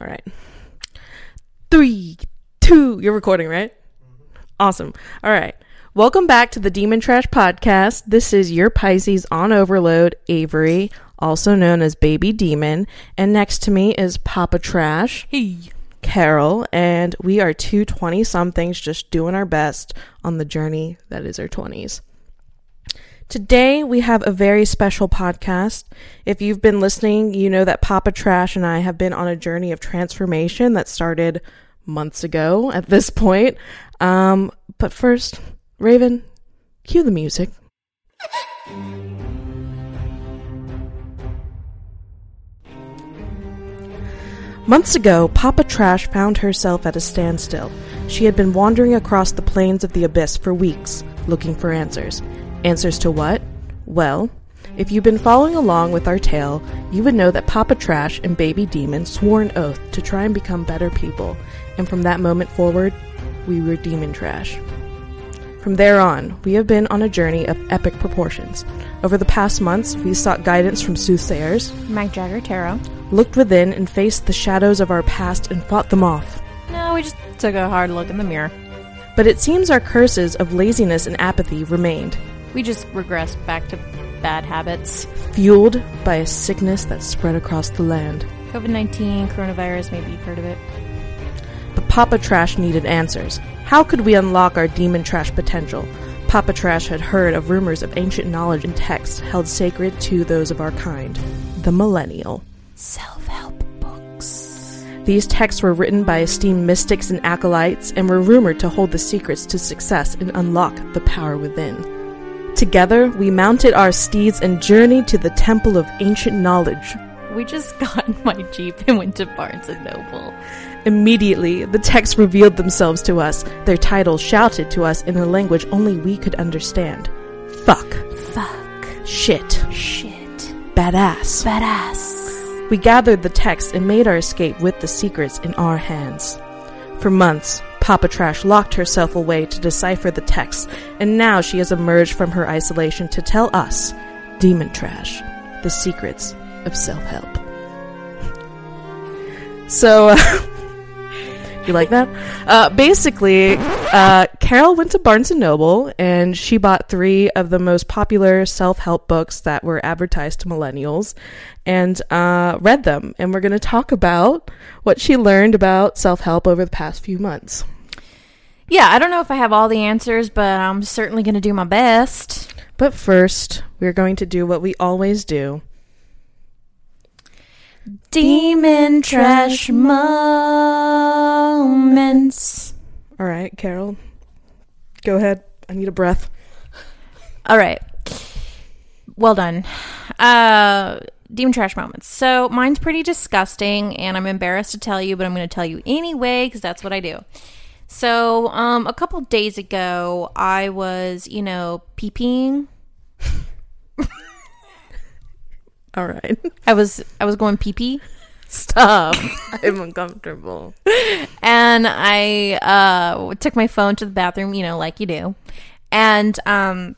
All right. Three, two. You're recording, right? Mm-hmm. Awesome. All right. Welcome back to the Demon Trash Podcast. This is your Pisces on overload, Avery, also known as Baby Demon. And next to me is Papa Trash. Hey. Carol, and we are two 20 somethings just doing our best on the journey that is our 20s. Today, we have a very special podcast. If you've been listening, you know that Papa Trash and I have been on a journey of transformation that started months ago at this point. Um, but first, Raven, cue the music. Months ago, Papa Trash found herself at a standstill. She had been wandering across the plains of the abyss for weeks, looking for answers. Answers to what? Well, if you've been following along with our tale, you would know that Papa Trash and Baby Demon swore an oath to try and become better people, and from that moment forward, we were Demon Trash. From there on, we have been on a journey of epic proportions. Over the past months, we sought guidance from soothsayers, Mike Jagger Tarot. looked within and faced the shadows of our past and fought them off. No, we just took a hard look in the mirror. But it seems our curses of laziness and apathy remained, We just regressed back to bad habits. fueled by a sickness that spread across the land. COVID 19, coronavirus, maybe you've heard of it. But Papa Trash needed answers. How could we unlock our demon trash potential? Papa Trash had heard of rumors of ancient knowledge and texts held sacred to those of our kind, the millennial. Self help books. These texts were written by esteemed mystics and acolytes and were rumored to hold the secrets to success and unlock the power within. Together, we mounted our steeds and journeyed to the temple of ancient knowledge. We just got in my Jeep and went to Barnes and Noble. Immediately, the texts revealed themselves to us, their titles shouted to us in a language only we could understand. Fuck. Fuck. Shit. Shit. Badass. Badass. We gathered the texts and made our escape with the secrets in our hands. For months, Papa Trash locked herself away to decipher the text, and now she has emerged from her isolation to tell us, Demon Trash, the secrets of self help. So, uh, you like that? Uh, basically, uh, Carol went to Barnes and Noble and she bought three of the most popular self help books that were advertised to millennials and uh, read them. And we're going to talk about what she learned about self help over the past few months. Yeah, I don't know if I have all the answers, but I'm certainly going to do my best. But first, we're going to do what we always do. Demon trash moments. All right, Carol, go ahead. I need a breath. All right. Well done. Uh demon trash moments. So mine's pretty disgusting and I'm embarrassed to tell you, but I'm going to tell you anyway cuz that's what I do. So, um a couple days ago, I was, you know, pee-peeing. All right. I was I was going pee-pee Stop. I'm uncomfortable. and I uh took my phone to the bathroom, you know, like you do. And um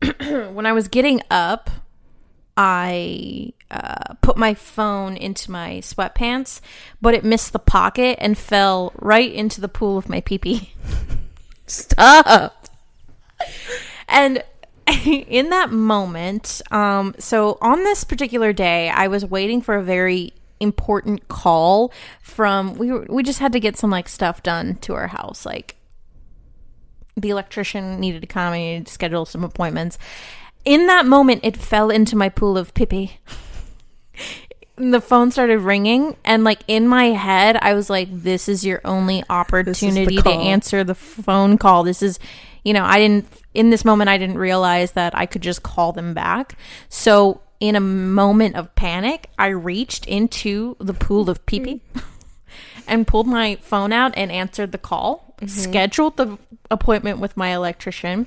when I was getting up, I uh, put my phone into my sweatpants, but it missed the pocket and fell right into the pool of my pee pee. Stop. And in that moment, um, so on this particular day, I was waiting for a very important call from we we just had to get some like stuff done to our house, like the electrician needed to come. I needed to schedule some appointments. In that moment, it fell into my pool of pee the phone started ringing and like in my head i was like this is your only opportunity to answer the phone call. This is you know i didn't in this moment i didn't realize that i could just call them back. So in a moment of panic i reached into the pool of pee pee and pulled my phone out and answered the call scheduled the appointment with my electrician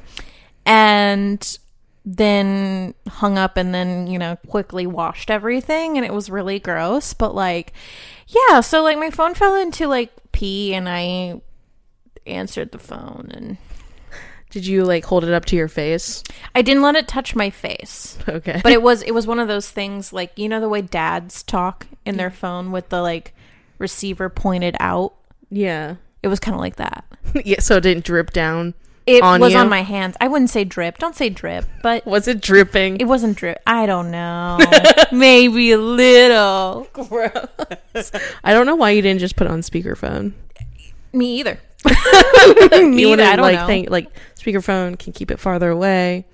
and then hung up and then you know quickly washed everything and it was really gross but like yeah so like my phone fell into like pee and i answered the phone and Did you like hold it up to your face? I didn't let it touch my face. Okay. But it was it was one of those things like you know the way dads talk in their phone with the like receiver pointed out. yeah. It was kind of like that. yeah, so it didn't drip down. It On was you? on my hands. I wouldn't say drip. Don't say drip, but Was it dripping? it wasn't drip. I don't know. Maybe a little. Gross. I don't know why you didn't just put it on speakerphone. Me either. Me either. I don't like know. think like speakerphone can keep it farther away.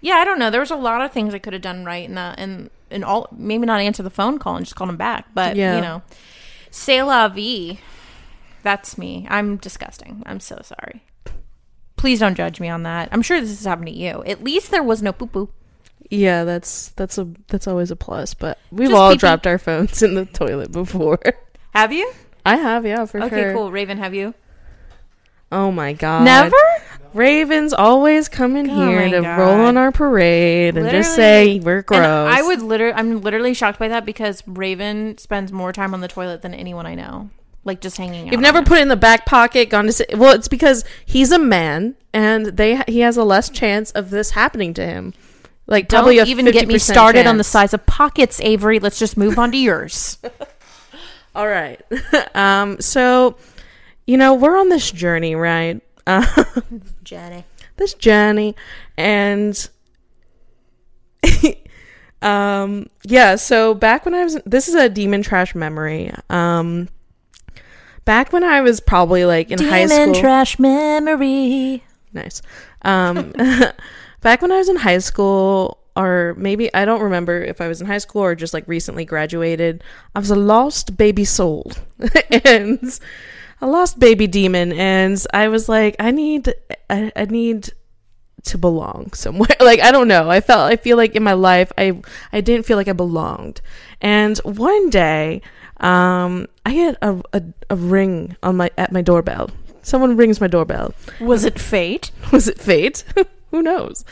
Yeah, I don't know. There was a lot of things I could have done right, and and and all maybe not answer the phone call and just call him back. But Yeah. you know, c'est la vie. That's me. I'm disgusting. I'm so sorry. Please don't judge me on that. I'm sure this has happened to you. At least there was no poo poo. Yeah, that's that's a that's always a plus. But we've Just all pee-pee. dropped our phones in the toilet before. Have you? I have, yeah, for Okay, sure. cool. Raven, have you? Oh my god. Never. Ravens always come in Oh here to God. roll on our parade and just say we're gross. And I would literally. I'm literally shocked by that because Raven spends more time on the toilet than anyone I know. Like just hanging out. You've never put it in the back pocket, gone to say, well, it's because he's a man and they he has a less chance of this happening to him. Like Don't probably even get me 50% started on the size of pockets, Avery. Let's just move on to yours. All right. um so you know, we're on this journey, right? Uh, Jenny. this journey and um yeah so back when i was this is a demon trash memory um back when i was probably like in high school Demon trash memory. nice. Um back when i was in high school or maybe i don't remember if i was in high school or just like recently graduated i was a lost baby soul. And a lost baby demon. And i was like i need i, I need to belong somewhere. Like i don't know. I felt i feel like in my life i i didn't feel like i belonged. And one day um i get a, a, a ring on my at my doorbell someone rings my doorbell Was it fate? was it fate? Who knows?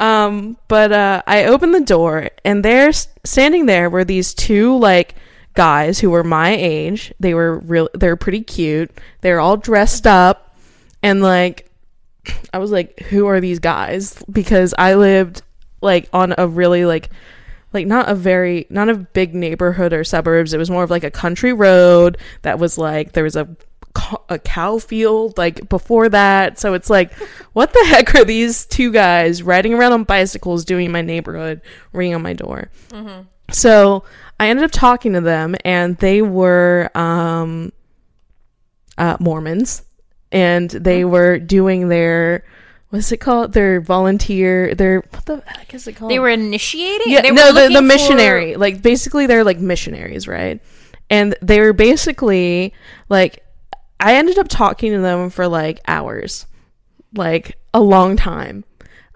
Um, but uh, I opened the door, and there, standing there, were these two like guys who were my age. They were real. They were pretty cute. They were all dressed up, and like, I was like, "Who are these guys?" Because I lived like on a really like like not a very not a big neighborhood or suburbs. It was more of like a country road that was like there was a a cow field like before that. So it's like what the heck are these two guys riding around on bicycles doing in my neighborhood ringing on my door? So i ended up talking to them and they were um uh mormons and they were doing their what's it called their volunteer their what the heck is it called They were initiating. yeah, they were no, the, the for- missionary. Like basically, they're like missionaries, right? And they were basically like, I ended up talking to them for like hours, like a long time,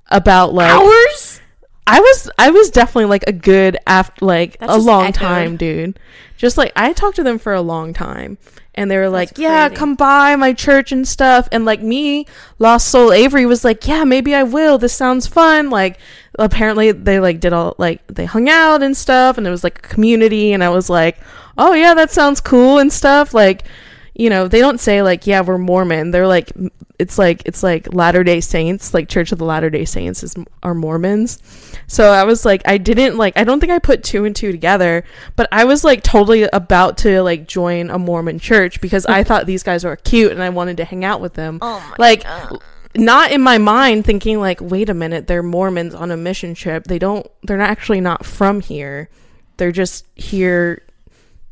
about like hours. I was I was definitely like a good after like That a long echoed. time, dude. Just like I talked to them for a long time, and they were like, That's "Yeah, come by my church and stuff." And like me, Lost Soul Avery was like, "Yeah, maybe I will. This sounds fun." Like apparently they like did all like they hung out and stuff, and it was like a community, and I was like, "Oh yeah, that sounds cool and stuff." Like you know, they don't say like, "Yeah, we're Mormon." They're like, it's like it's like Latter Day Saints, like Church of the Latter Day Saints is are Mormons. So I was like, I didn't like, I don't think I put two and two together, but I was like totally about to like join a Mormon church because I thought these guys were cute and I wanted to hang out with them. Oh my like, not in my mind thinking like, wait a minute, they're Mormons on a mission trip. They don't, they're not actually not from here. They're just here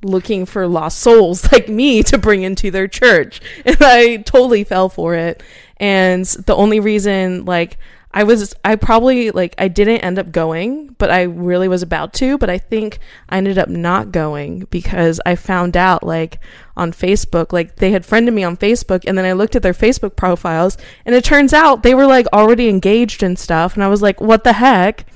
looking for lost souls like me to bring into their church. And I totally fell for it. And the only reason, like, I was, I probably, like, I didn't end up going, but I really was about to. But I think I ended up not going because I found out, like, on Facebook, like, they had friended me on Facebook. And then I looked at their Facebook profiles. And it turns out they were, like, already engaged and stuff. And I was like, what the heck?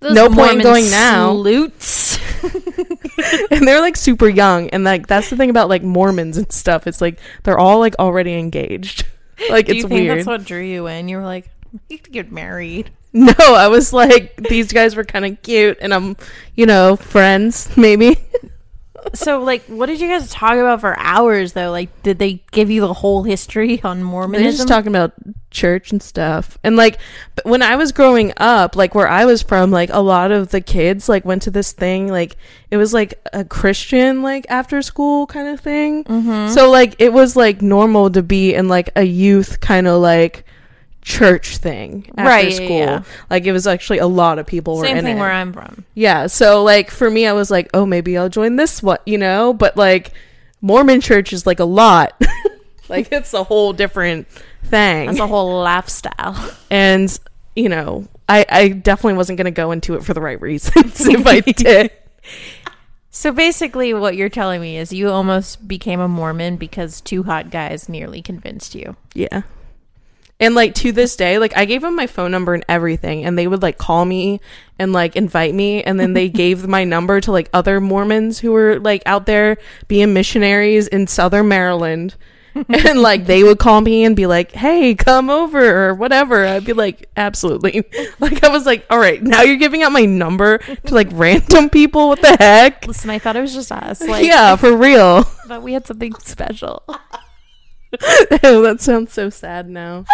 Those No point in going now. Salutes. and they're like super young and like that's the thing about like mormons and stuff it's like they're all like already engaged like Do it's you think weird that's what drew you in? You were like, you have to get married. no i was like these guys were kind of cute and i'm you know friends maybe so like, what did you guys talk about for hours though? Like, did they give you the whole history on They're Mormonism? just talking about church and stuff. And like when I was growing up, like where I was from, like a lot of the kids like went to this thing, like it was like a Christian like after school kind of thing. Mm-hmm. So like it was like normal to be in like a youth kind of like church thing after Right, school. yeah. Like it was actually a lot of people were Same in thing it. where I'm from. Yeah, so like for me I was like, "Oh, maybe I'll join this one, you know?" But like Mormon church is like a lot. like it's a whole different thing. That's a whole lifestyle. and, you know, I I definitely wasn't going to go into it for the right reasons if I did. So basically, what you're telling me is you almost became a Mormon because two hot guys nearly convinced you. Yeah. And like to this day, like I gave them my phone number and everything, and they would like call me and like invite me, and then they gave my number to like other Mormons who were like out there being missionaries in Southern Maryland. and like they would call me and be like, "Hey, come over" or whatever. I'd be like, "Absolutely." Like I was like, "All right, now you're giving out my number to like random people. What the heck?" Listen, I thought it was just us. Like, yeah, for real. But we had something special. Ew, that sounds so sad now,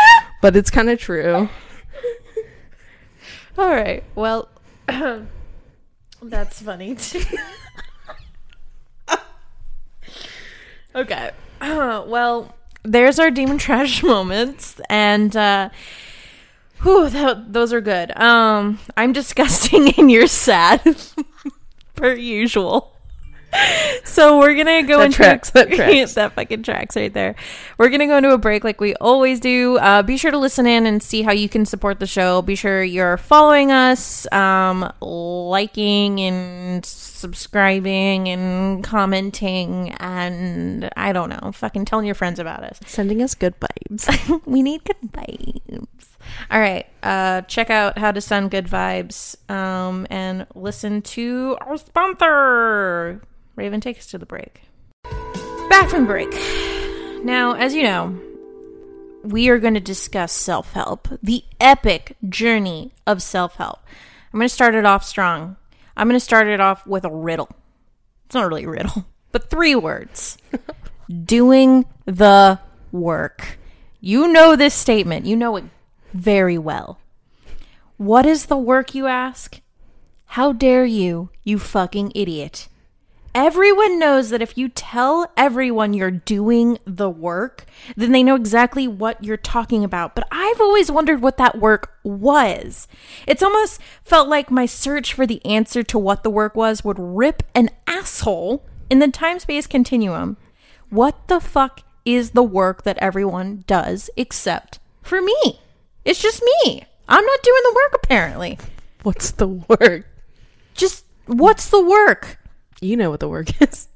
but it's kind of true. All right. Well, that's funny too. okay. well, there's our demon trash moments, and uh, whew, that, those are good. Um, I'm disgusting, and you're sad, per usual. So we're gonna go That into tracks, that tracks. that fucking tracks right there. We're gonna go into a break like we always do. Uh, be sure to listen in and see how you can support the show. Be sure you're following us, um, liking and subscribing and commenting, and I don't know, fucking telling your friends about us. Sending us good vibes. we need good vibes. All right, uh, check out how to send good vibes, um, and listen to our sponsor. Raven, take us to the break. Back from break. Now, as you know, we are going to discuss self help, the epic journey of self help. I'm going to start it off strong. I'm going to start it off with a riddle. It's not really a riddle, but three words doing the work. You know this statement, you know it very well. What is the work, you ask? How dare you, you fucking idiot? Everyone knows that if you tell everyone you're doing the work, then they know exactly what you're talking about. But I've always wondered what that work was. It's almost felt like my search for the answer to what the work was would rip an asshole in the time space continuum. What the fuck is the work that everyone does except for me? It's just me. I'm not doing the work apparently. What's the work? Just what's the work? You know what the work is.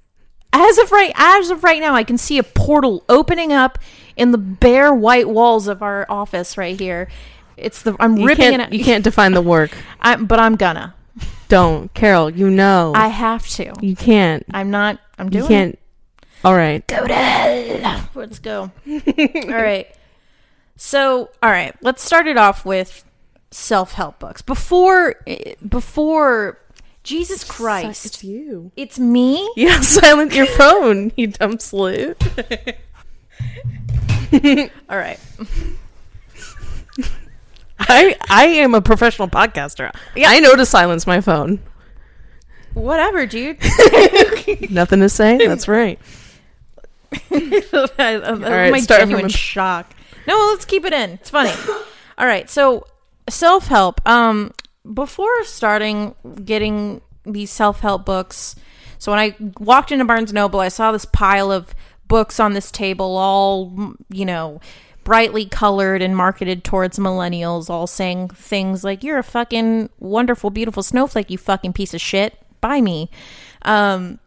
As of right as of right now, I can see a portal opening up in the bare white walls of our office right here. It's the I'm You ripping it. you can't define the work. I, but I'm gonna. Don't, Carol. You know. I have to. you can't. I'm not. I'm doing. You can't. All right. Go to hell. Let's go. all right. So, all right. Let's start it off with self-help books. Before, eh, before Jesus Christ, It's you. it's me. Yeah, silent your phone, you dumb slut. All right. I I am a professional podcaster. Yeah. I know to silence my phone. Whatever, dude. Nothing to say. That's right. All right, my start from genuine a- shock. No, let's keep it in. It's funny. All right, so self help. Um, before starting getting these self help books, so when I walked into Barnes Noble, I saw this pile of books on this table, all you know, brightly colored and marketed towards millennials, all saying things like "You're a fucking wonderful, beautiful snowflake, you fucking piece of shit." Buy me. Um,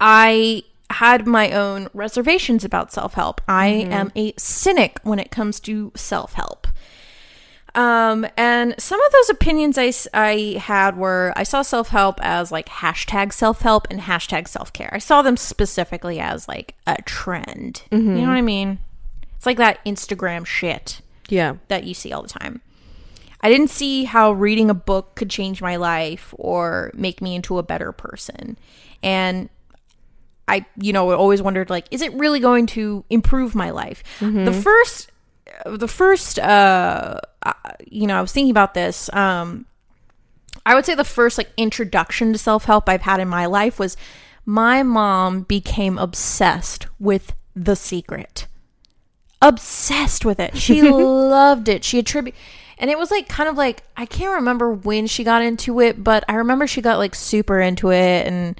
I had my own reservations about self help. I am a cynic when it comes to self help. Um, and some of those opinions I, I had were I saw self help as like hashtag self help and hashtag self care. I saw them specifically as like a trend. You know what I mean? It's like that Instagram shit Yeah. that you see all the time. I didn't see how reading a book could change my life or make me into a better person. And I, you know, always wondered like, is it really going to improve my life? The first, the first, uh, you know, I was thinking about this. Um, I would say the first like introduction to self help I've had in my life was my mom became obsessed with The Secret. Obsessed with it. She loved it. She attribute and it was like kind of like I can't remember when she got into it, but I remember she got like super into it and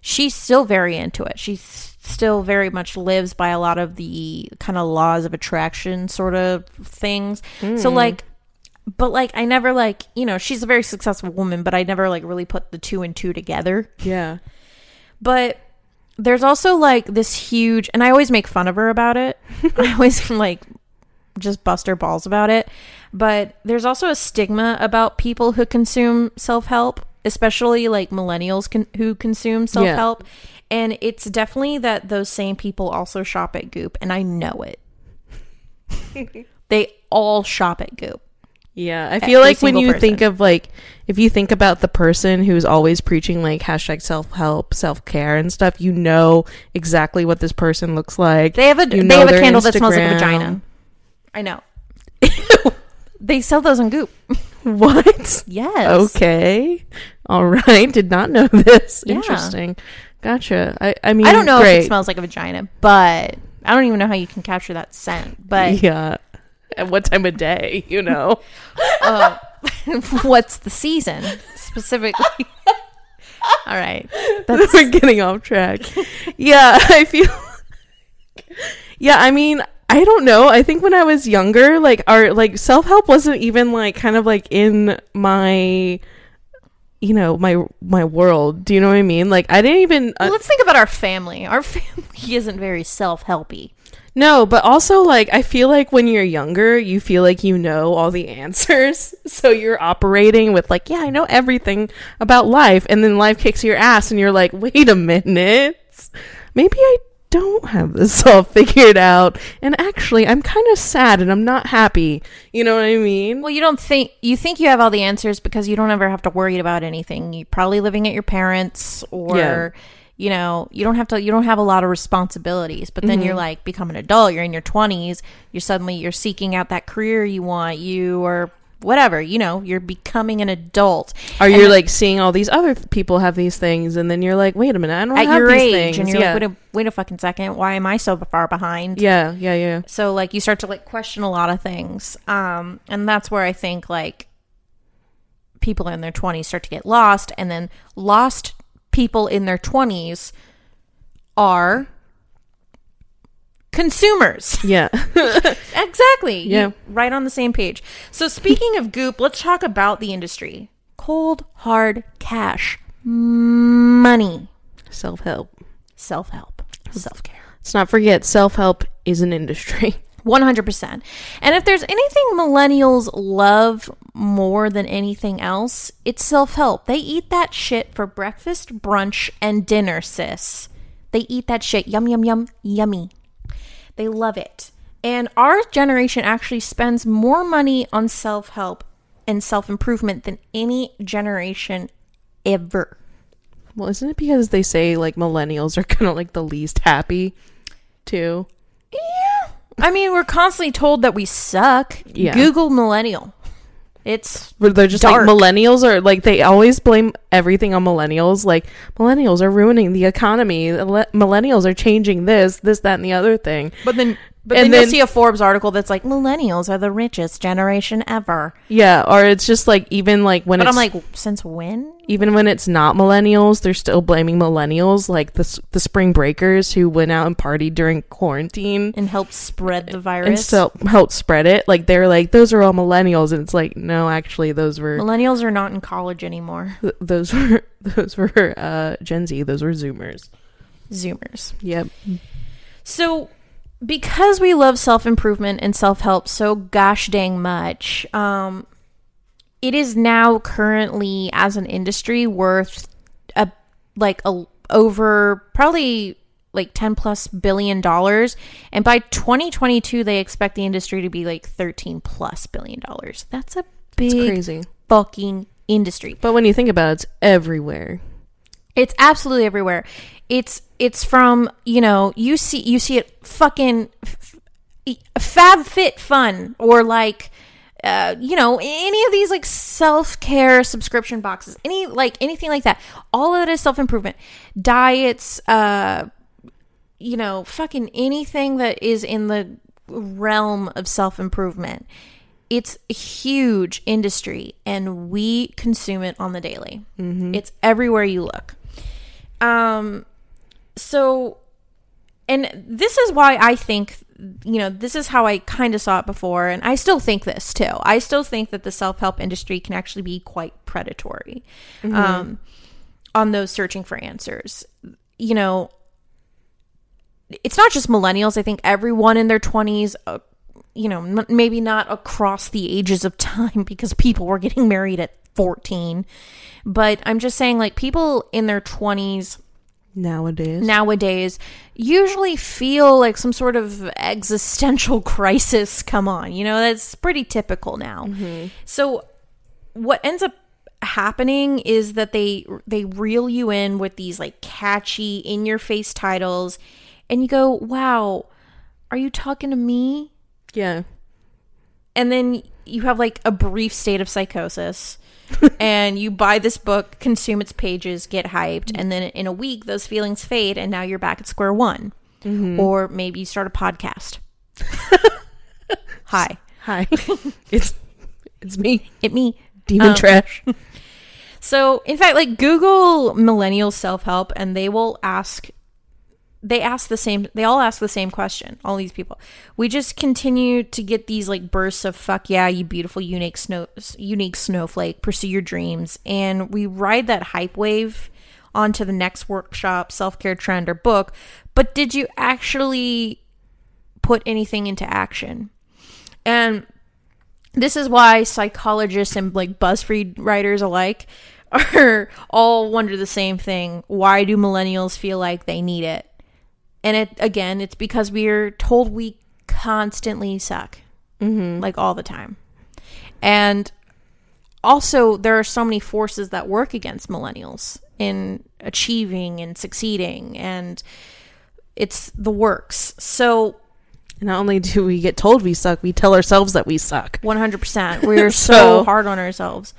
she's still very into it. She s- still very much lives by a lot of the kind of laws of attraction sort of things. So hmm. like but like I never like, you know, she's a very successful woman, but I never like really put the two and two together. Yeah. But there's also like this huge, and I always make fun of her about it. I always like just bust her balls about it. But there's also a stigma about people who consume self help, especially like millennials con- who consume self help. And it's definitely that those same people also shop at Goop, and I know it. they all shop at Goop. Yeah, I feel like when you person. think of like if you think about the person who's always preaching like hashtag self help, self care and stuff, you know exactly what this person looks like. They have a You they have a their candle that smells like a vagina. I know. they sell those on Goop. what? Yes. Okay. All right. Did not know this. Yeah. Interesting. Gotcha. I I mean I don't know great. if it smells like a vagina, but I don't even know how you can capture that scent. But Yeah. At what time of day, you know? uh, what's the season specifically? All right. That's We're getting off track. Yeah, I feel. yeah, I mean, I don't know. I think when I was younger, like our like self help wasn't even like kind of like in my, you know, my my world. Do you know what I mean? Like I didn't even uh, let's think about our family. Our family isn't very self-helpy. no, but also like I feel like when you're younger, you feel like you know all the answers, so you're operating with like, yeah, I know everything about life, and then life kicks your ass, and you're like, wait a minute, maybe I don't have this all figured out, and actually, I'm kind of sad and I'm not happy. You know what I mean? Well, you don't think you think you have all the answers because you don't ever have to worry about anything. You're probably living at your parents or Yeah. you know, you don't have to you don't have a lot of responsibilities. But then you're mm-hmm. like become an adult, you're in your 20s, you're suddenly you're seeking out that career you want, you or whatever, you know, you're becoming an adult. Or And you're then like seeing all these other people have these things, and then you're like, wait a minute, I don't at have your these age things. and you're yeah. like wait a wait a fucking second, why am I so far behind? yeah, yeah, yeah. So like you start to like question a lot of things. Um and that's where I think like people in their 20s start to get lost and then lost people in their 20s are consumers. Yeah. exactly. Yeah. You- right on the same page. So speaking of goop, let's talk about the industry. Cold hard cash. Money. Self help. Self-help. Self-care. Let's not forget, self help is an industry. 100%. And if there's anything millennials love more than anything else, it's self help. They eat that shit for breakfast, brunch, and dinner, sis. They eat that shit. Yum, yum, yum, yummy. They love it. And our generation actually spends more money on self help and self improvement than any generation ever. Well, isn't it because they say like millennials are kind of like the least happy, too? Yeah. I mean, we're constantly told that we suck. Yeah. Google millennial. It's But they're just Dark. like millennials are like they always blame everything on millennials. Like millennials are ruining the economy. Millennials are changing this, this, that, and the other thing. But then, but And then, then- you'll see a Forbes article that's like millennials are the richest generation ever. Yeah, or it's just like even like when But it's I'm like, since when? even when it's not millennials, they're still blaming millennials, like the the spring breakers who went out and partied during quarantine. And helped spread the virus and still help spread it. Like they're like those are all millennials, and it's like no, actually those were millennials are not in college anymore. th- those were those were uh, Gen Z. Those were Zoomers. Zoomers. Yep. So, because we love self improvement and self help so gosh dang much, um, it is now currently as an industry worth a like a over probably like 10 plus billion dollars and by 2022 they expect the industry to be like 13 plus billion dollars that's a big crazy. fucking industry. But when you think about it, it's everywhere. It's absolutely everywhere. It's it's from you know you see you see it fucking f- Fab Fit Fun or like uh, you know any of these like self care subscription boxes, any like anything like that. All of it is self improvement, diets, uh, you know, fucking anything that is in the realm of self improvement. It's a huge industry, and we consume it on the daily. It's everywhere you look. Um, so, and this is why I think, you know, this is how I kind of saw it before, and I still think this too. I still think that the self help industry can actually be quite predatory um, on those searching for answers. You know, it's not just millennials. I think everyone in their 20s, uh, you know, m- maybe not across the ages of time because people were getting married at 14. But I'm just saying, like, people in their 20s Nowadays. nowadays usually feel like some sort of existential crisis come on. You know, that's pretty typical now. Mm-hmm. So what ends up happening is that they they reel you in with these like catchy in your face titles and you go, "Wow, are you talking to me?" yeah. and then you have like a brief state of psychosis and you buy this book consume its pages get hyped and then in a week those feelings fade and now you're back at square one. Mm-hmm. Or maybe you start a podcast. Hi. Hi. it's it's me, it me. Demon um, trash. So, in fact, like Google millennial self help, and they will ask, they ask the same, they all ask the same question. All these people, we just continue to get these like bursts of "fuck yeah, you beautiful, unique snow, unique snowflake, pursue your dreams," and we ride that hype wave onto the next workshop, self care trend, or book. But did you actually put anything into action? And this is why psychologists and like BuzzFeed writers alike are all wonder the same thing. Why do millennials feel like they need it? And it again, it's because we're told we constantly suck, mm-hmm. like all the time. And also, there are so many forces that work against millennials in achieving and succeeding, and it's the works. So Not only do we get told we suck, we tell ourselves that we suck. One hundred percent. We're so, So- hard on ourselves,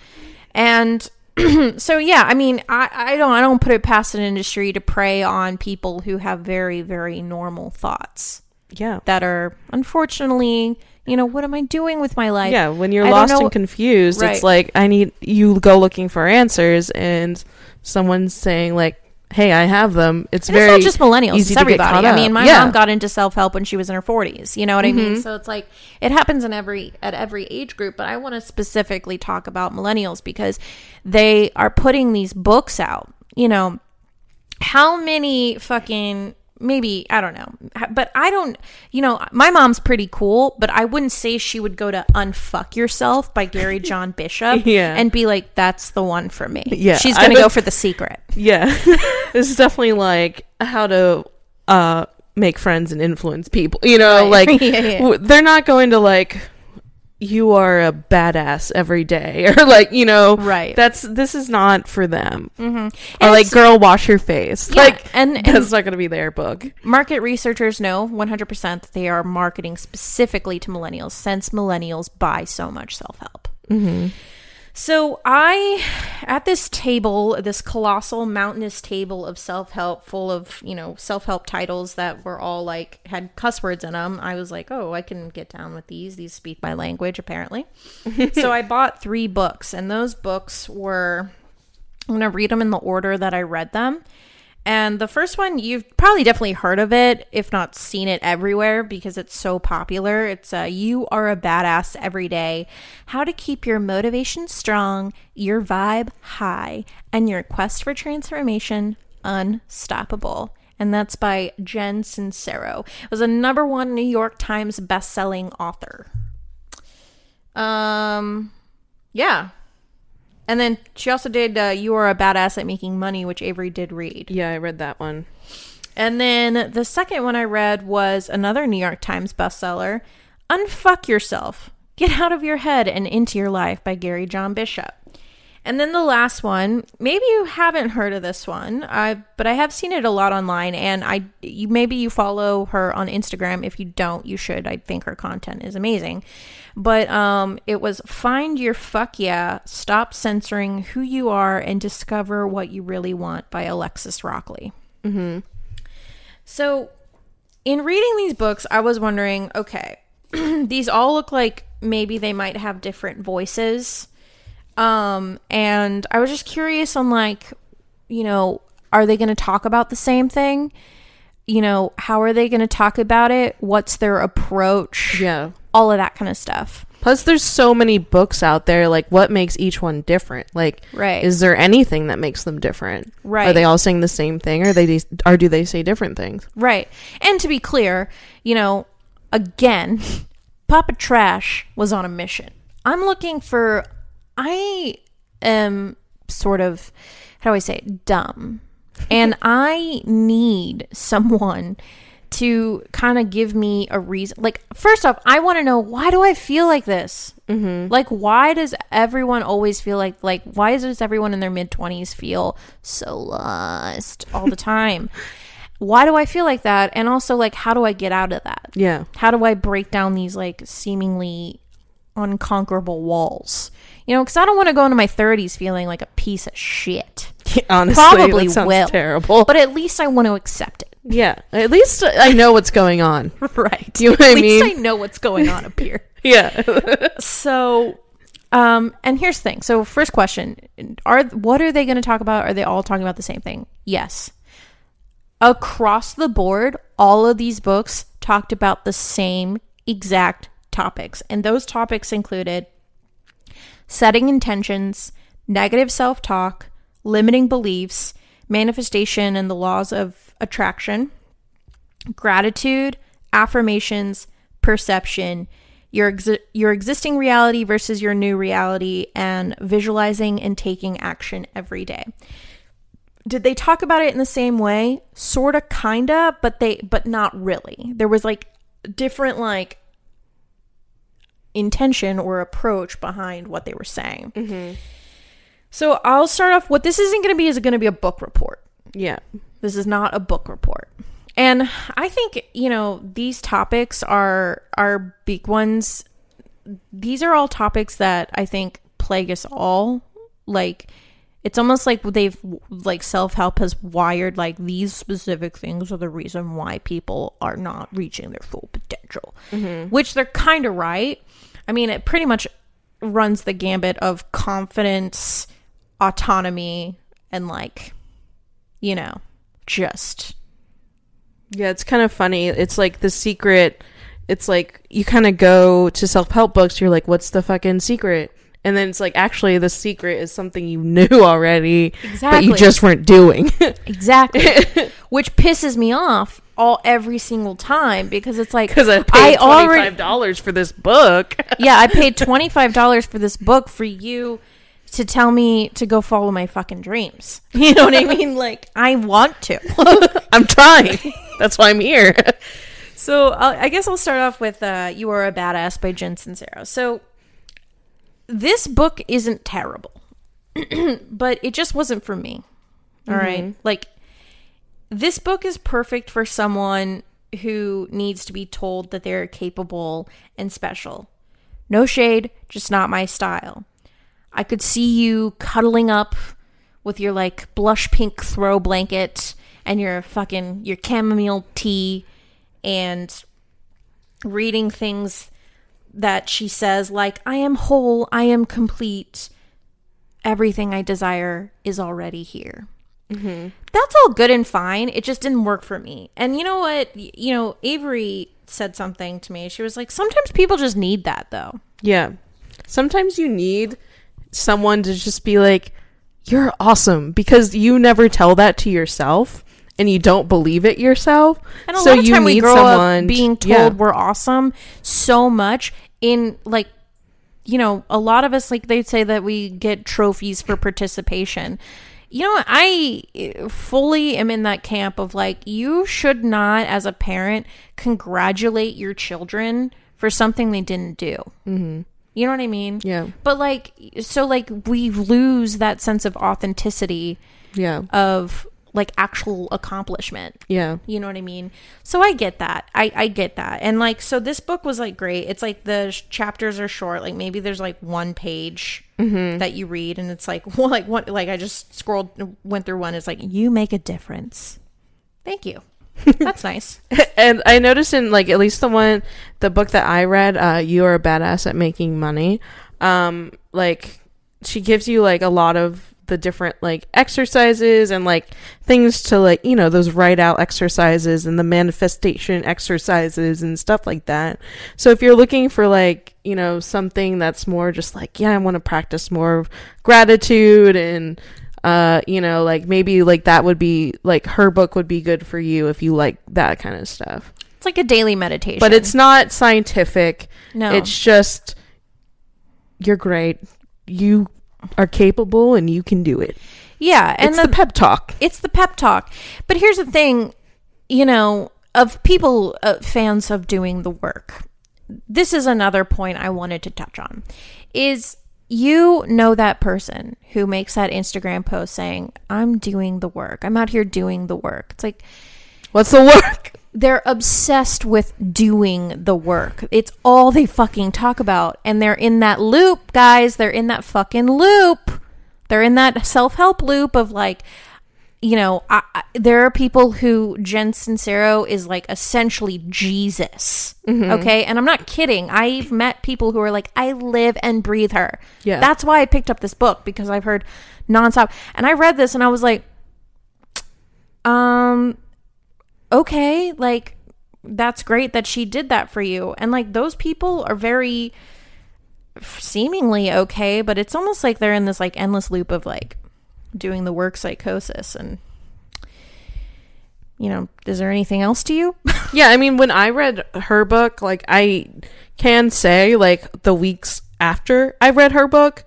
and so yeah. I mean, I, I don't I don't put it past an industry to prey on people who have very very normal thoughts Yeah. that are unfortunately, you know, what am I doing with my life? Yeah, when you're I lost and confused, Right. it's like I need you go looking for answers and someone's saying like, "Hey, I have them." It's And very it's not just millennials; easy it's to get everybody. I mean, my Yeah. Mm-hmm. mom got into self help when she was in her forties. You know what I mean? So it's like it happens in every at every age group. But I want to specifically talk about millennials because they are putting these books out. You know, how many fucking maybe I don't know, but I don't. You know, my mom's pretty cool, but I wouldn't say she would go to "Unfuck Yourself" by Gary John Bishop Yeah. and be like, "That's the one for me." Yeah, she's gonna go for the secret. Yeah. this is definitely like how to uh make friends and influence people. You know, Right. like Yeah, yeah. w- they're not going to like you are a badass every day or like, you know, Right. That's this is not for them. Mm-hmm. Or like girl wash your face. Yeah, like and- and- that's not going to be their book. Market researchers know 100% that they are marketing specifically to millennials since millennials buy so much self help. So, I, at this table, this colossal mountainous table of self help, full of, you know, self help titles that were all like, had cuss words in them, I was like, oh, I can get down with these. These speak my language, apparently. so, I bought three books, and those books were, I'm going to read them in the order that I read them. And the first one, you've probably definitely heard of it, if not seen it everywhere, because it's so popular. It's uh, You Are a Badass Every Day How to Keep Your Motivation Strong, Your Vibe High, and Your Quest for Transformation Unstoppable. And that's by Jen Sincero. It was a number one New York Times best-selling author. Um, yeah. And then she also did uh, You Are a Badass at Making Money, which Avery did read. Yeah, I read that one. And then the second one I read was another New York Times bestseller, Unfuck Yourself. Get Out of Your Head and Into Your Life by Gary John Bishop. And then the last one, maybe you haven't heard of this one, I but I have seen it a lot online, and I you maybe you follow her on Instagram. If you don't, you should. I think her content is amazing. But um, it was find your fuck yeah, stop censoring who you are, and discover what you really want by Alexis Rockley. Mm-hmm. So, in reading these books, I was wondering, okay, these all look like maybe they might have different voices um, and I was just curious on like, you know, are they going to talk about the same thing? You know, how are they going to talk about it? What's their approach? Yeah. All of that kind of stuff. Plus, there's so many books out there. Like, what makes each one different? Like, Right. is there anything that makes them different? Right. Are they all saying the same thing, or they or do they say different things? Right. And to be clear, you know, again, Papa Trash was on a mission. I'm looking for I am sort of how do I say it? dumb. And I need someone to kind of give me a reason. Like, first off, I want to know why do I feel like this? Mm-hmm. Like, why does everyone always feel like like why does everyone in their mid twenties feel so lost all the time? why do I feel like that? And also, like, how do I get out of that? Yeah. How do I break down these like seemingly unconquerable walls? You know, because I don't want to go into my 30s feeling like a piece of shit. Honestly, Probably that sounds will. terrible. But at least I want to accept it. yeah, at least I know what's going on. Right. You know what I at least mean? I know what's going on up here. Yeah. So, um, and here's the thing. So, first question: Are what are they going to talk about? Are they all talking about the same thing? Yes. Across the board, all of these books talked about the same exact topics, and those topics included setting intentions, negative self-talk, limiting beliefs, manifestation, and the laws of attraction gratitude, affirmations, perception, your exi- your existing reality versus your new reality, and visualizing and taking action every day. Did they talk about it in the same way? Sorta, kinda, but they but not really. There was like different like intention or approach behind what they were saying. Mm-hmm. So I'll start off. What this isn't going to be is going to be a book report. yeah. This is not a book report. And I think, you know, these topics are are big ones. These are all topics that I think plague us all. Like it's almost like they've like self-help has wired like these specific things are the reason why people are not reaching their full potential. Mm-hmm. Which they're kind of right. I mean, it pretty much runs the gambit of confidence, autonomy, and like you know, just Yeah, it's kind of funny. It's like the secret. It's like you kind of go to self help books. You're like, what's the fucking secret? And then it's like, actually, the secret is something you knew already, but you just weren't doing. exactly, which pisses me off all every single time because it's like Because I paid twenty already five dollars for this book. yeah I paid twenty five dollars for this book for you to tell me to go follow my fucking dreams. You know what I mean? Like I want to. I'm trying. That's why I'm here. So I'll, I guess I'll start off with uh, "You Are a Badass" by Jen Sincero. So this book isn't terrible, but it just wasn't for me. All right, mm-hmm. like this book is perfect for someone who needs to be told that they're capable and special. No shade, just not my style. I could see you cuddling up with your like blush pink throw blanket and your fucking your chamomile tea and reading things that she says like I am whole, I am complete. Everything I desire is already here. Mm-hmm. That's all good and fine. It just didn't work for me. And you know what? You know, Avery said something to me. She was like, sometimes people just need that though. Yeah. Sometimes you need someone to just be like, you're awesome because you never tell that to yourself and you don't believe it yourself. And a so lot of you time we need grow someone up being told yeah. we're awesome so much in like you know, a lot of us like they'd say that we get trophies for participation. You know, I eh, fully am in that camp of like you should not as a parent congratulate your children for something they didn't do. Mm-hmm. You know what I mean? Yeah. But like, so like we lose that sense of authenticity Yeah. of like actual accomplishment. Yeah. You know what I mean? So I get that. I, I get that. And like, so this book was like great. It's like the sh- chapters are short. Like maybe there's like one page that you read, and it's like, well, like what? Like I just scrolled, went through one. It's like you make a difference. Thank you. That's nice. and I noticed in like at least the one the book that I read, uh, You Are a Badass at Making Money, um, like she gives you like a lot of the different like exercises and like things to like you know those write out exercises and the manifestation exercises and stuff like that. So if you're looking for like you know something that's more just like yeah I want to practice more of gratitude and uh you know like maybe like that would be like her book would be good for you if you like that kind of stuff It's like a daily meditation. but it's not scientific no. it's just you're great you are capable and you can do it yeah, and it's the, the pep talk it's the pep talk. But here's the thing, you know, of people uh, fans of doing the work. This is another point I wanted to touch on. Is you know that person who makes that Instagram post saying, "I'm doing the work. I'm out here doing the work." It's like what's the work they're obsessed with doing the work. It's all they fucking talk about. And they're in that loop, guys. They're in that fucking loop. They're in that self help loop of like, you know, I, I, there are people who Jen Sincero is like essentially Jesus. Okay. And I'm not kidding. I've met people who are like, I live and breathe her. Yeah. That's why I picked up this book because I've heard nonstop. And I read this and I was like, um, okay, like that's great that she did that for you. And like those people are very seemingly okay, but it's almost like they're in this like endless loop of like doing the work psychosis and you know, is there anything else to you? yeah i mean when i read her book like i can say like the weeks after i read her book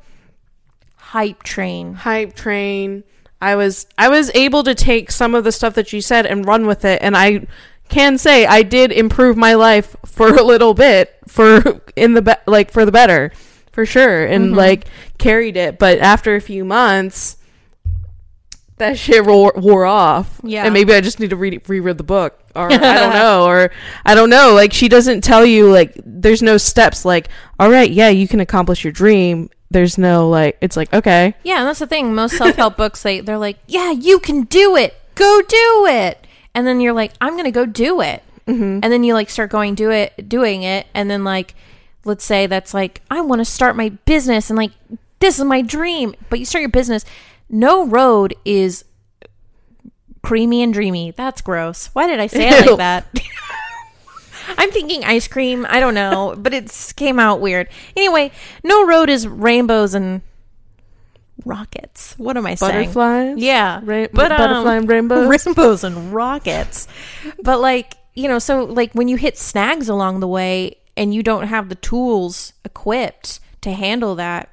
Hype train. hype train i was i was able to take some of the stuff that she said and run with it. And i can say i did improve my life for a little bit for in the be- like for the better for sure and mm-hmm. like carried it. But after a few months that shit wore, wore off. Yeah. and maybe i just need to read reread the book or i don't know or i don't know. Like she doesn't tell you like there's no steps like all right yeah you can accomplish your dream there's no like it's like okay Yeah, and that's the thing. Most self help books, they they're like, "Yeah, you can do it. Go do it." And then you're like, "I'm gonna go do it." Mm-hmm. And then you like start going do it, doing it, and then like, let's say that's like, I want to start my business, and like, this is my dream. But you start your business. No road is creamy and dreamy. That's gross. Why did I say it like that? I'm thinking ice cream. I don't know, but it came out weird. Anyway, no road is rainbows and rockets. What am I saying? butterflies Yeah, Ra- but um, butterfly and rainbows rainbows and rockets. but like you know, so like when you hit snags along the way and you don't have the tools equipped to handle that,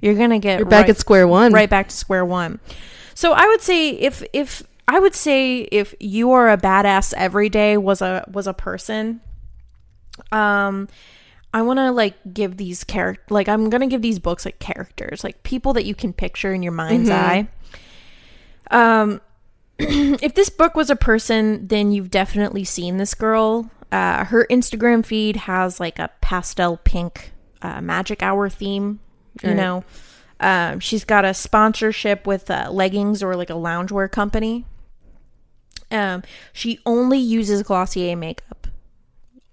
you're gonna get you're back right- at square one right back to square one. So I would say if if I would say if you are a badass every day was a was a person, um, I want to like give these character like I'm gonna give these books like characters like people that you can picture in your mind's eye. Um, if this book was a person, then you've definitely seen this girl. Uh, her Instagram feed has like a pastel pink uh, magic hour theme. You Right. know, um, she's got a sponsorship with uh, leggings or like a loungewear company. Um, she only uses Glossier makeup.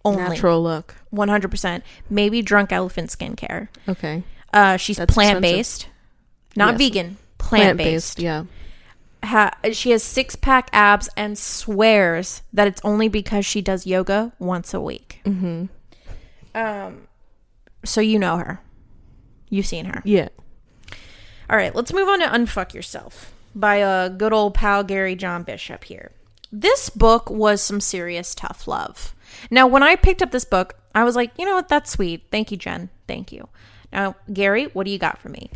Only natural look one hundred percent. Maybe Drunk Elephant skincare. okay Uh, she's That's plant based, not Yes. vegan. Plant based. yeah Ha- she has six pack abs and swears that it's only because she does yoga once a week. Mm-hmm. Um, so you know her. You've seen her. yeah All right, let's move on to Unfuck Yourself by uh, good old pal Gary John Bishop here. This book was some serious tough love. Now, when I picked up this book, I was like, you know what? That's sweet. Thank you, Jen. Thank you. Now, Gary, what do you got for me?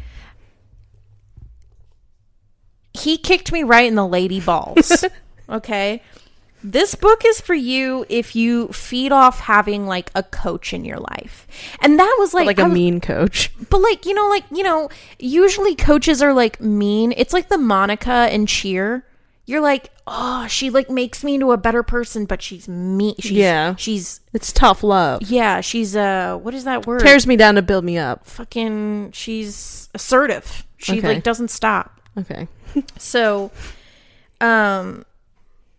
He kicked me right in the lady balls. okay. This book is for you if you feed off having like a coach in your life. And that was like Like a was- mean coach. but like, you know, like, you know, usually coaches are like mean. It's like the Monica and Cheer. You're like, oh, she like makes me into a better person, but she's me. She's, Yeah. She's It's tough love. yeah, she's uh what is that word? Tears me down to build me up. fucking she's assertive. She Okay. like doesn't stop. Okay. So um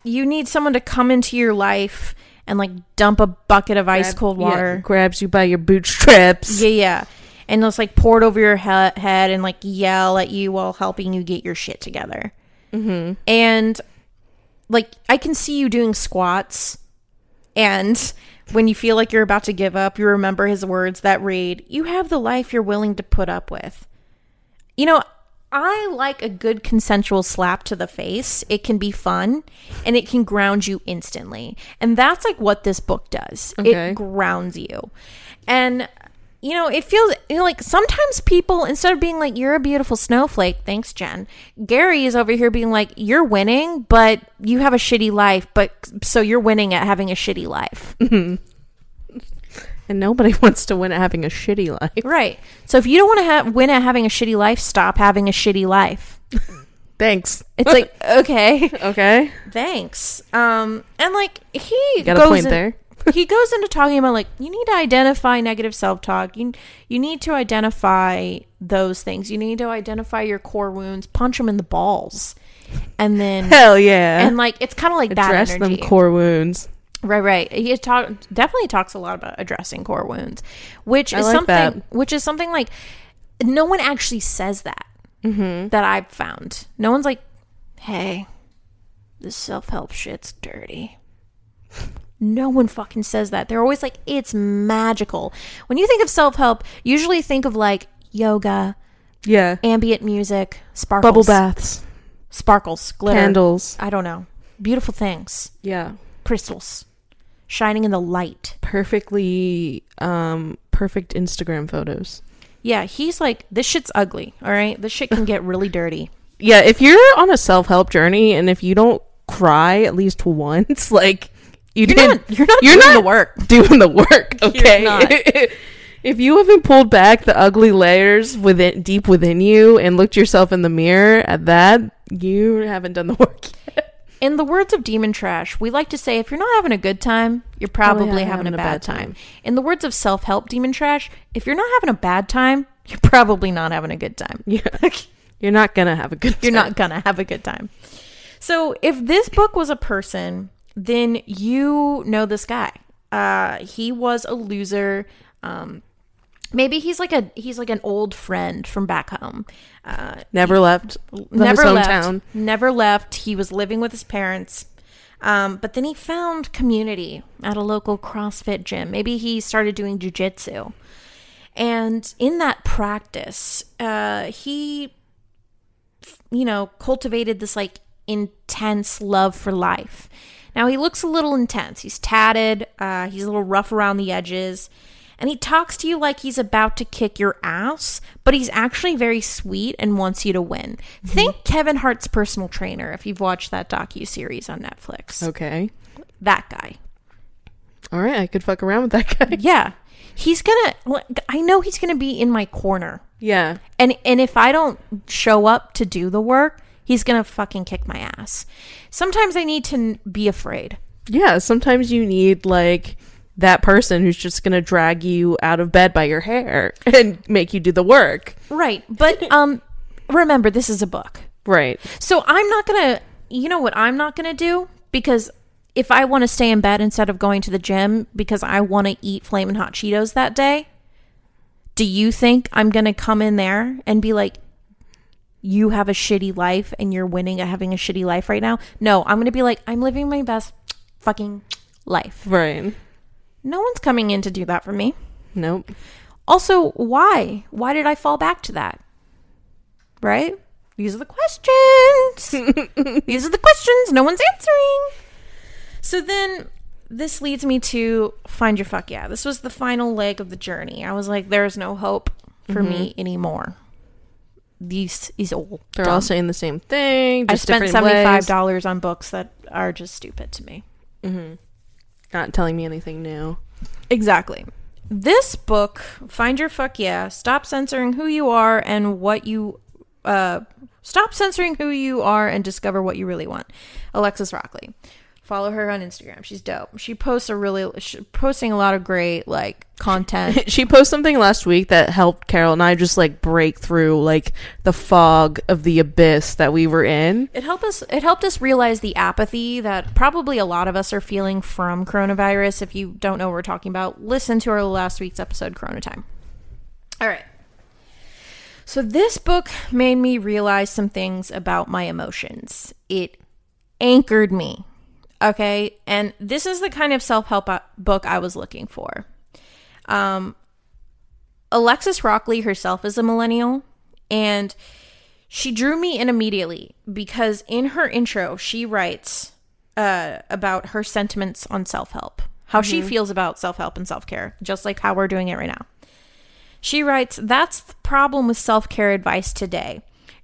you need someone to come into your life and like dump a bucket of ice cold Yeah, water. grabs you by your bootstraps. Yeah, yeah. And just like pour it over your he- head and like yell at you while helping you get your shit together. Mm-hmm. And like I can see you doing squats, and when you feel like you're about to give up, you remember his words that read, "You have the life you're willing to put up with." You know, I like a good consensual slap to the face. It can be fun and it can ground you instantly. And that's like what this book does. Okay. It grounds you. And you know, it feels you know, like sometimes people instead of being like you're a beautiful snowflake, thanks Jen. Gary is over here being like you're winning, but you have a shitty life, but so you're winning at having a shitty life. And nobody wants to win at having a shitty life. right. So if you don't want to ha- win at having a shitty life, stop having a shitty life. Thanks. It's like, okay. Okay. thanks um and like he Got a point in- there. he goes into talking about like you need to identify negative self-talk you you need to identify those things you need to identify your core wounds punch them in the balls and then Hell yeah. and like it's kind of like that. Address that them energy core wounds. right right he talk definitely talks a lot about addressing core wounds which I is like something that. which is something like no one actually says that Mm-hmm. that I've found. No one's like, hey, this self help shit's dirty. No one fucking says that. They're always like, it's magical. When you think of self help, usually think of like yoga, Yeah. ambient music, sparkles, Bubble baths, sparkles, glitter. candles. I don't know. Beautiful things, Yeah. crystals, shining in the light. Perfectly um perfect Instagram photos. Yeah, he's like, this shit's ugly. All right, this shit can get really dirty. Yeah, if you're on a self-help journey and if you don't cry at least once, like you You're didn't not, you're not you're doing not the work. doing the work, okay? if you haven't pulled back the ugly layers within deep within you and looked yourself in the mirror at that, you haven't done the work yet. In the words of Demon Trash, we like to say if you're not having a good time, you're probably Probably having, a bad, time. In the words of self help Demon Trash, if you're not having a bad time, you're probably not having a good time. Yeah. You're not gonna have a good time. You're not gonna have a good time. So if this book was a person, then you know this guy. Uh, he was a loser. Um, maybe he's like a he's like an old friend from back home. Uh, never left never his left. hometown. Never left. He was living with his parents. Um, but then he found community at a local CrossFit gym. Maybe he started doing jujitsu. And in that practice, uh, he, you know, cultivated this like intense love for life. Now he looks a little intense. He's tatted. Uh, he's a little rough around the edges, and he talks to you like he's about to kick your ass, but he's actually very sweet and wants you to win. Think Kevin Hart's personal trainer if you've watched that docu series on Netflix. Okay. That guy. All right, I could fuck around with that guy. Yeah, he's gonna. I know he's gonna be in my corner. Yeah. And and if I don't show up to do the work, he's gonna fucking kick my ass. Sometimes I need to n- be afraid. Yeah, sometimes you need like that person who's just going to drag you out of bed by your hair and make you do the work. Right. But um remember this is a book. Right. So I'm not gonna you know what I'm not gonna do? Because if I want to stay in bed instead of going to the gym because I want to eat flaming hot Cheetos that day, do you think I'm gonna come in there and be like, you have a shitty life and you're winning at having a shitty life right now? No, I'm gonna be like, I'm living my best fucking life. Right. No one's coming in to do that for me. Nope. Also, why? Why did I fall back to that? Right? These are the questions. These are the questions no one's answering. So then this leads me to find your fuck yeah. This was the final leg of the journey. I was like, there's no hope for me mm-hmm. anymore. These is all. They're dumb. all saying the same thing. I spent seventy five dollars on books that are just stupid to me. Not telling me anything new. Exactly. This book, Find Your Fuck Yeah, Stop Censoring Who You Are and What You uh Stop Censoring Who You Are and Discover What You Really Want. Alexis Rockley. Follow her on Instagram. She's dope. She posts a really posting a lot of great like content. she posted something last week that helped Carol and I just like break through like the fog of the abyss that we were in. It helped us it helped us realize the apathy that probably a lot of us are feeling from coronavirus. If you don't know what we're talking about, listen to our last week's episode Corona Time. All right. So this book made me realize some things about my emotions. It anchored me. Okay? And this is the kind of self-help uh, book I was looking for. Um Alexis Rockley herself is a millennial and she drew me in immediately because in her intro she writes uh, about her sentiments on self-help how she feels about self-help and self-care just like how we're doing it right now she writes that's the problem with self-care advice today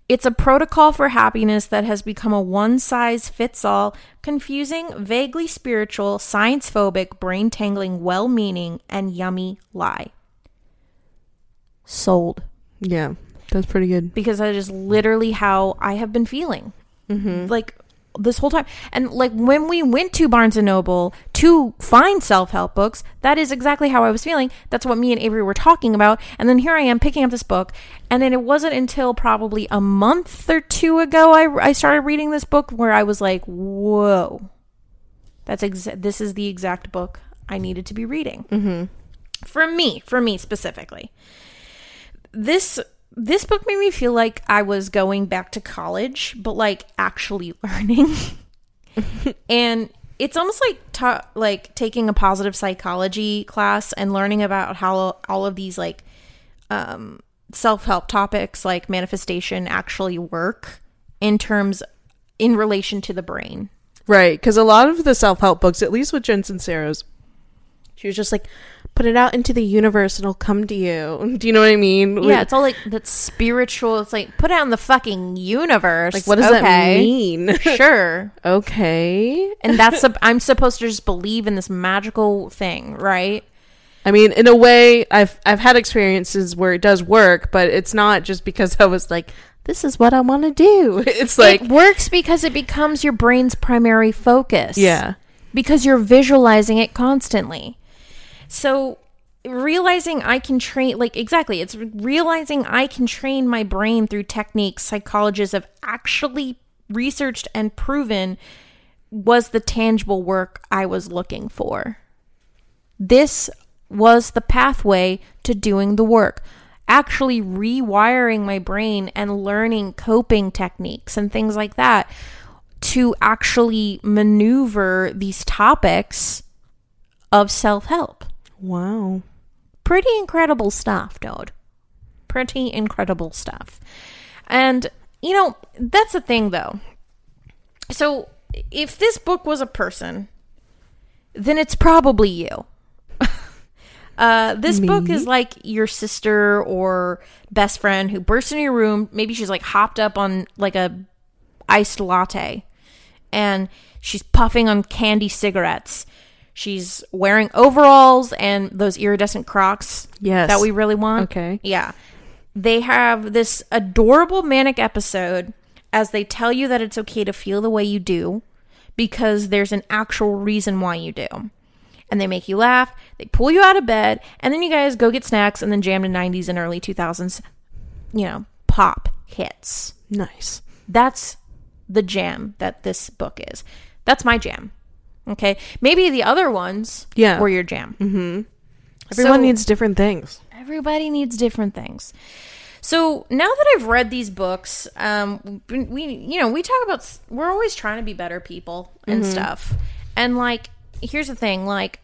it's a protocol for happiness that has become a one size fits all, confusing, vaguely spiritual, science phobic, brain tangling, well meaning, and yummy lie. Sold Yeah, that's pretty good. because that is literally how I have been feeling. Mm-hmm. Like this whole time. And like when we went to Barnes and Noble to find self help books, that is exactly how I was feeling. That's what me and Avery were talking about. And then here I am picking up this book. And then it wasn't until probably a month or two ago I, I started reading this book where I was like, whoa, that's exa- this is the exact book I needed to be reading. Mm-hmm. For me, for me specifically this this book made me feel like I was going back to college, but like actually learning. and it's almost like ta- like taking a positive psychology class and learning about how all of these like um, self-help topics like manifestation actually work in terms in relation to the brain. Right, because a lot of the self help books, at least with Jen Sincero's, she was just like, put it out into the universe and it'll come to you. Do you know what I mean? Yeah, it's all like that's spiritual. It's like put it out in the fucking universe. like, what does that mean? Sure. okay. and that's I'm supposed to just believe in this magical thing, right? I mean, in a way, I've I've had experiences where it does work, but it's not just because I was like, this is what I want to do. It's like, it works because it becomes your brain's primary focus. yeah, because you're visualizing it constantly. So realizing I can train like exactly, it's realizing I can train my brain through techniques psychologists have actually researched and proven was the tangible work I was looking for. This was the pathway to doing the work. Actually rewiring my brain and learning coping techniques and things like that to actually maneuver these topics of self help. Wow, Pretty incredible stuff, dude. Pretty incredible stuff. And, you know, that's the thing though. So, if this book was a person, then it's probably you. Uh, this book is like your sister or best friend who bursts into your room. Maybe she's like hopped up on like a iced latte and she's puffing on candy cigarettes. She's wearing overalls and those iridescent Crocs Yes. that we really want. Okay. Yeah. They have this adorable manic episode as they tell you that it's okay to feel the way you do because there's an actual reason why you do. And they make you laugh, they pull you out of bed, and then you guys go get snacks and then jam to 90s and early 2000s, you know, pop hits. nice. That's the jam that this book is. That's my jam. Okay. Maybe the other ones Yeah. were your jam. Mm-hmm. Everyone So- needs different things. Everybody needs different things. So now that I've read these books, um, we you know we talk about we're always trying to be better people and stuff, and like here's the thing, like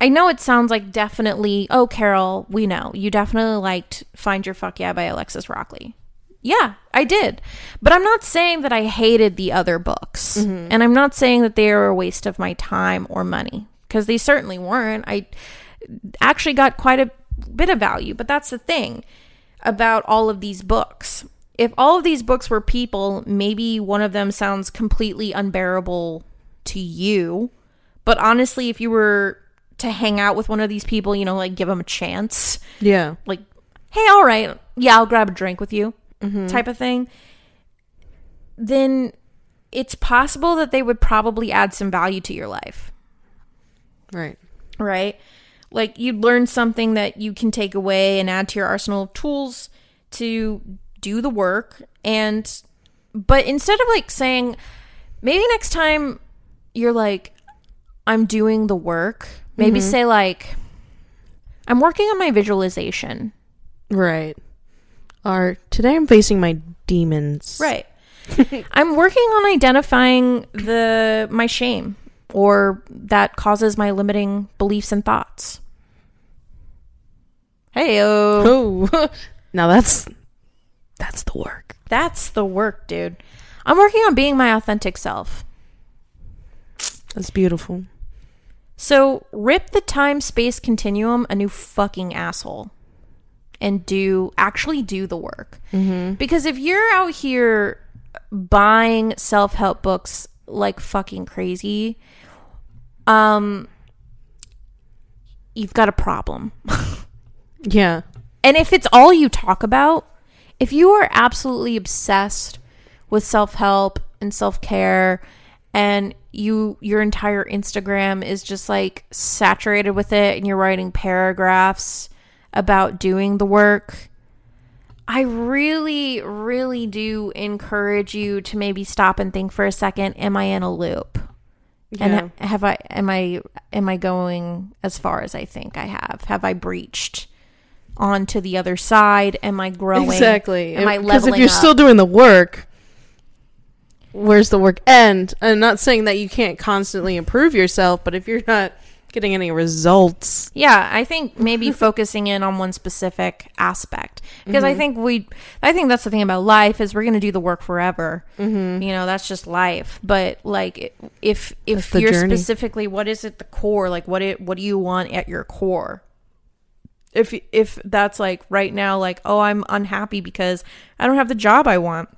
I know it sounds like definitely oh Carol, we know you definitely liked Find Your Fuck Yeah by Alexis Rockley. Yeah, I did. But I'm not saying that I hated the other books. Mm-hmm. And I'm not saying that they are a waste of my time or money because they certainly weren't. I actually got quite a bit of value, but that's the thing about all of these books. If all of these books were people, maybe one of them sounds completely unbearable to you, But honestly, if you were to hang out with one of these people, you know, like give them a chance, Yeah. like, hey, all right, yeah, I'll grab a drink with you, Mm-hmm. type of thing, then it's possible that they would probably add some value to your life, Right. right? Like you'd learn something that you can take away and add to your arsenal of tools to do the work. And, but instead of like saying, maybe next time you're like, I'm doing the work, maybe mm-hmm. say like, I'm working on my visualization. Right. Or today I'm facing my demons. Right. I'm working on identifying the my shame or that causes my limiting beliefs and thoughts. Hey, Oh. now that's that's the work. that's the work, dude. I'm working on being my authentic self. That's beautiful. So, rip the time space continuum a new fucking asshole and do actually do the work. Because if you're out here buying self help books like fucking crazy, um, you've got a problem. Yeah. And if it's all you talk about, if you are absolutely obsessed with self-help and self-care and you your entire Instagram is just like saturated with it and you're writing paragraphs about doing the work, I really really do encourage you to maybe stop and think for a second, am I in a loop? And Yeah. ha- have I am I am I going as far as I think I have? Have I breached onto the other side? Am I growing? Exactly. Am I leveling? Because if you're up? still doing the work, where's the work end? I'm not saying that you can't constantly improve yourself, but if you're not getting any results, yeah, I think maybe focusing in on one specific aspect because Mm-hmm. I think we, I think that's the thing about life is we're gonna do the work forever. Mm-hmm. You know, that's just life. But like, if if you're journey. specifically, what is at the core? Like, what it, what do you want at your core? if if that's like right now like oh i'm unhappy because i don't have the job i want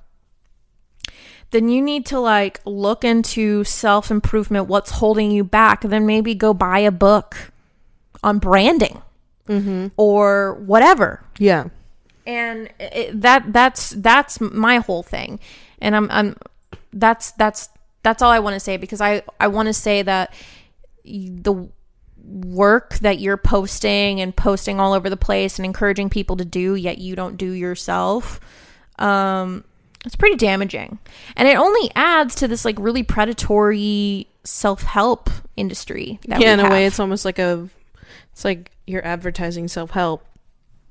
then you need to like look into self improvement what's holding you back then maybe go buy a book on branding or whatever. Yeah. and it, that that's that's my whole thing. And i'm i'm that's that's that's all i want to say because i i want to say that the work that you're posting and posting all over the place and encouraging people to do yet you don't do yourself um it's pretty damaging and it only adds to this like really predatory self-help industry that yeah, in a way, it's almost like a, it's like you're advertising self help,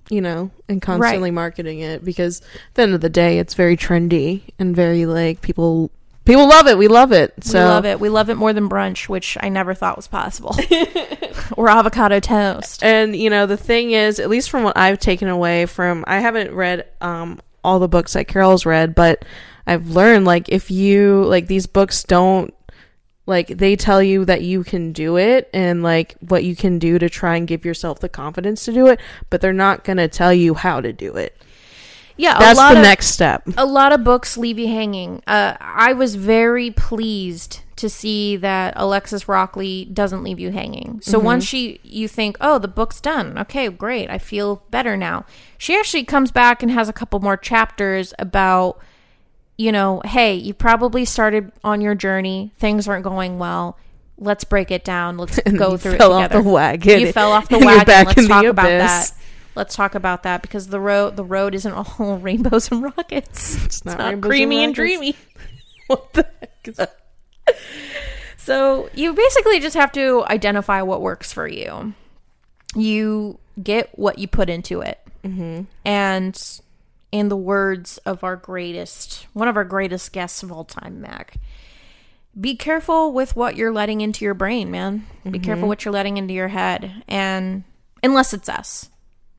you know, and constantly marketing it because at the end of the day, it's very trendy and very like people people love it. We love it. So we love it. We love it more than brunch, which I never thought was possible. or avocado toast. And you know, the thing is, at least from what I've taken away from, I haven't read um all the books that Carol's read, but I've learned like if you like these books don't like they tell you that you can do it and like what you can do to try and give yourself the confidence to do it, but they're not going to tell you how to do it. Yeah, That's a lot the of, next step. A lot of books leave you hanging. Uh, I was very pleased to see that Alexis Rockley doesn't leave you hanging. So Mm-hmm. once she, you think, oh, the book's done. Okay, great. I feel better now. She actually comes back and has a couple more chapters about, you know, hey, you probably started on your journey. Things aren't going well. Let's break it down. Let's go you through fell it off together. the wagon You fell off the wagon. Let's talk about that. Let's talk about that because the road the road isn't all rainbows and rockets. It's not not, rainbows and creamy and, dreamy. what the heck is that? So you basically just have to identify what works for you. You get what you put into it, mm-hmm. and in the words of our greatest, one of our greatest guests of all time, Mac. Be careful with what you're letting into your brain, man. Be careful what you're letting into your head, and unless it's us,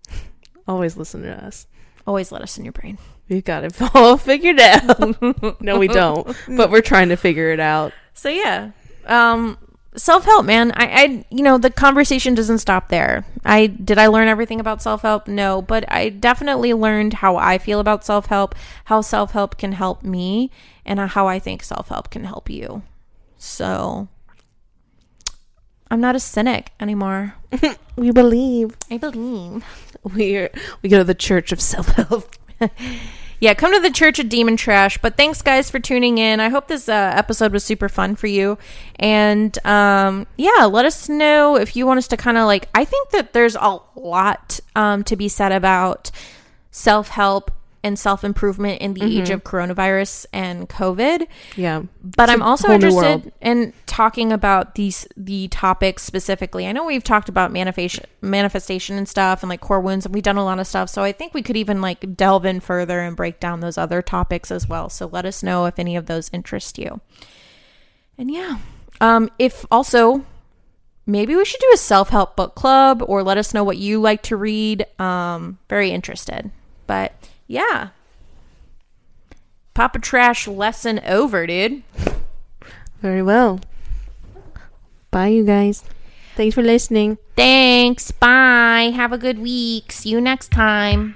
Always listen to us. always let us in your brain. We've got it all figured out. no, we don't. But we're trying to figure it out. So yeah, um, self help, man. I, I, you know, the conversation doesn't stop there. I did I learn everything about self help? No, but I definitely learned how I feel about self help, how self help can help me, and how I think self help can help you. So, I'm not a cynic anymore. We believe. I believe. We're we go to the church of self help. Yeah, come to the Church of Demon Trash. But thanks, guys, for tuning in. I hope this uh, episode was super fun for you. And um, yeah, let us know if you want us to kind of like. I think that there's a lot um, to be said about self help and self improvement in the age of coronavirus and COVID. Yeah. But It's I'm also interested in talking about these the topics specifically. I know we've talked about manifestation manifestation and stuff and like core wounds and we've done a lot of stuff. So I think we could even like delve in further and break down those other topics as well. So let us know if any of those interest you. And yeah. Um if also maybe we should do a self-help book club or let us know what you like to read. Um very interested. But yeah. Papa Trash lesson over, dude. Very well. Bye, you guys. Thanks for listening. Thanks. Bye. Have a good week. See you next time.